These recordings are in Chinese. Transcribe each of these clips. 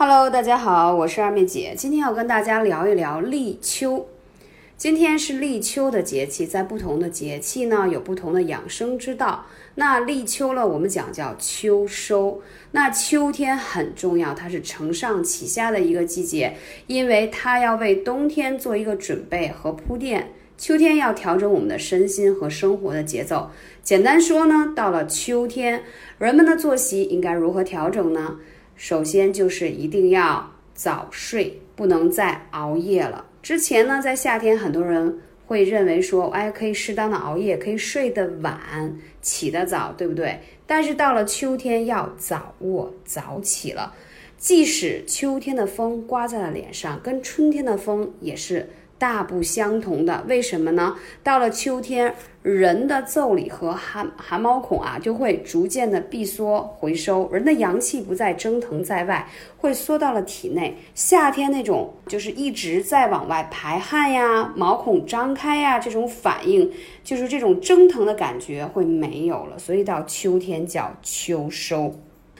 Hello，大家好，我是二妹姐，今天要跟大家聊一聊立秋。今天是立秋的节气，在不同的节气呢，有不同的养生之道。那立秋了，我们讲叫秋收。那秋天很重要，它是承上启下的一个季节，因为它要为冬天做一个准备和铺垫。秋天要调整我们的身心和生活的节奏。简单说呢，到了秋天，人们的作息应该如何调整呢？首先就是一定要早睡，不能再熬夜了。之前呢，在夏天，很多人会认为说，哎，可以适当的熬夜，可以睡得晚，起得早，对不对？但是到了秋天，要早卧早起了。即使秋天的风刮在了脸上，跟春天的风也是。大不相同的，为什么呢？到了秋天，人的腠理和汗汗毛孔啊就会逐渐的闭缩回收，人的阳气不再蒸腾在外，会缩到了体内。夏天那种就是一直在往外排汗呀，毛孔张开呀，这种反应就是这种蒸腾的感觉会没有了。所以到秋天叫秋收。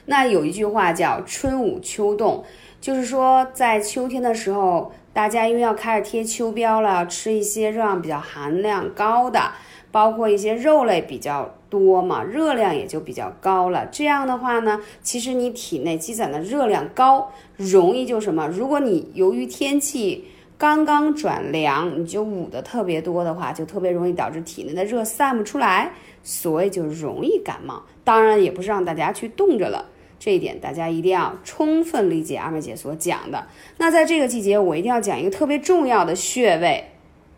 那有一句话叫春捂秋冻，就是说在秋天的时候。大家因为要开始贴秋膘了，要吃一些热量比较含量高的，包括一些肉类比较多嘛，热量也就比较高了。这样的话呢，其实你体内积攒的热量高，容易就什么？如果你由于天气刚刚转凉，你就捂的特别多的话，就特别容易导致体内的热散不出来，所以就容易感冒。当然也不是让大家去冻着了。这一点大家一定要充分理解二妹姐所讲的。那在这个季节，我一定要讲一个特别重要的穴位，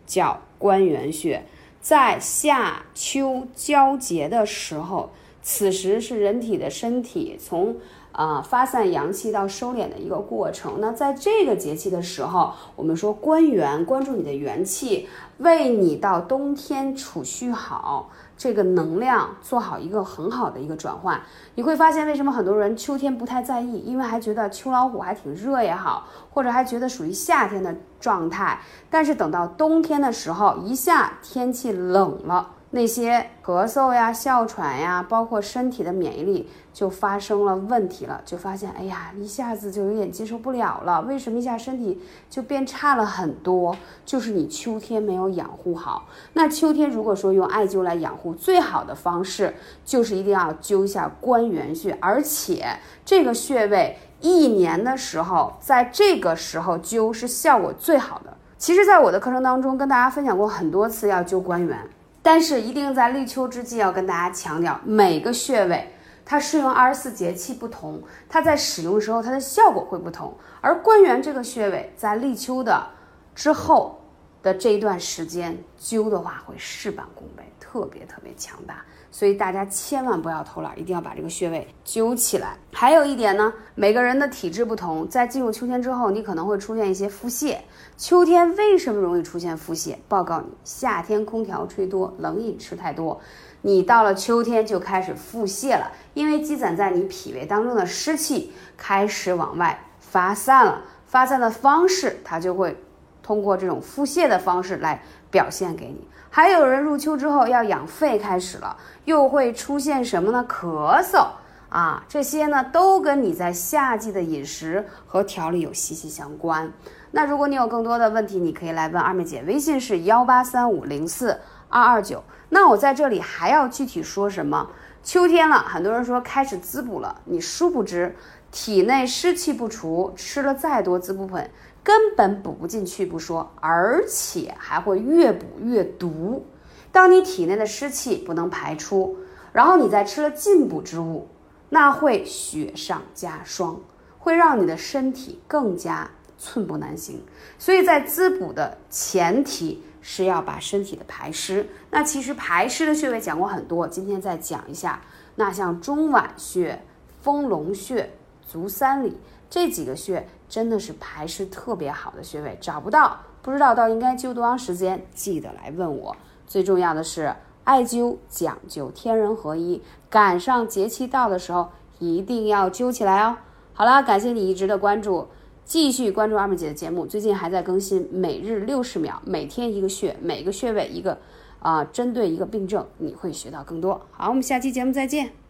叫关元穴。在夏秋交接的时候，此时是人体的身体从啊发散阳气到收敛的一个过程。那在这个节气的时候，我们说关元，关注你的元气，为你到冬天储蓄好。这个能量做好一个很好的一个转换，你会发现为什么很多人秋天不太在意，因为还觉得秋老虎还挺热也好，或者还觉得属于夏天的状态，但是等到冬天的时候，一下天气冷了。那些咳嗽呀、哮喘呀，包括身体的免疫力就发生了问题了，就发现，哎呀，一下子就有点接受不了了。为什么一下身体就变差了很多？就是你秋天没有养护好。那秋天如果说用艾灸来养护，最好的方式就是一定要灸一下关元穴，而且这个穴位一年的时候，在这个时候灸是效果最好的。其实，在我的课程当中跟大家分享过很多次，要灸关元。但是一定在立秋之际要跟大家强调，每个穴位它适用二十四节气不同，它在使用时候它的效果会不同。而关元这个穴位在立秋的之后的这一段时间灸的话，会事半功倍，特别特别强大。所以大家千万不要偷懒，一定要把这个穴位灸起来。还有一点呢，每个人的体质不同，在进入秋天之后，你可能会出现一些腹泻。秋天为什么容易出现腹泻？报告你，夏天空调吹多，冷饮吃太多，你到了秋天就开始腹泻了，因为积攒在你脾胃当中的湿气开始往外发散了，发散的方式它就会通过这种腹泻的方式来表现给你。还有人入秋之后要养肺开始了，又会出现什么呢？咳嗽啊，这些呢都跟你在夏季的饮食和调理有息息相关。那如果你有更多的问题，你可以来问二妹姐，微信是幺八三五零四二二九。那我在这里还要具体说什么？秋天了，很多人说开始滋补了，你殊不知体内湿气不除，吃了再多滋补品。根本补不进去不说，而且还会越补越毒。当你体内的湿气不能排出，然后你再吃了进补之物，那会雪上加霜，会让你的身体更加寸步难行。所以在滋补的前提是要把身体的排湿。那其实排湿的穴位讲过很多，今天再讲一下。那像中脘穴、丰隆穴、足三里。这几个穴真的是排湿特别好的穴位，找不到不知道到应该灸多长时间，记得来问我。最重要的是，艾灸讲究天人合一，赶上节气到的时候一定要灸起来哦。好啦，感谢你一直的关注，继续关注二妹姐的节目，最近还在更新每日六十秒，每天一个穴，每个穴位一个啊，针对一个病症，你会学到更多。好，我们下期节目再见。